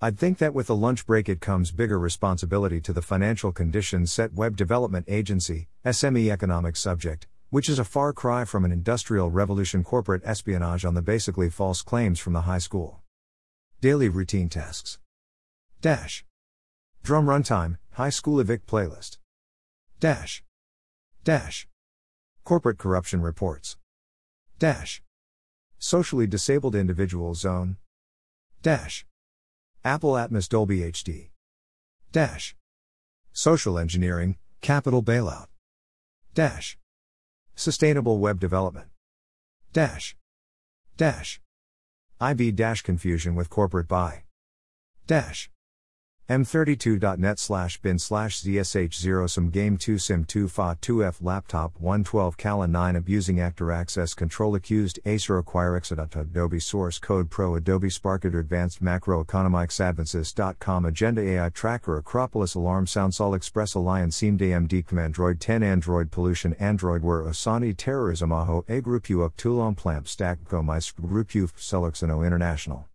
I'd think that with the lunch break it comes bigger responsibility to the financial conditions set web development agency, SME economic subject, which is a far cry from an industrial revolution corporate espionage on the basically false claims from the high school. Daily routine tasks. Dash. Drum runtime, high school evict playlist. Dash. Dash. Corporate corruption reports. Dash. Socially disabled individual zone. Dash. Apple Atmos Dolby HD. Dash. Social engineering, capital bailout. Dash. Sustainable web development. Dash. Dash. IV dash confusion with corporate buy. Dash m32.net slash bin slash zsh0 some game 2 sim 2 fa 2f laptop 112 cala 9 abusing actor access control accused acer acquire exadata adobe source code pro adobe spark advanced macroeconomics advances.com agenda ai tracker acropolis alarm soundsol express alliance seemed amd android 10 android pollution android were osani terrorism aho a group u up toulon plamp stack go my group u international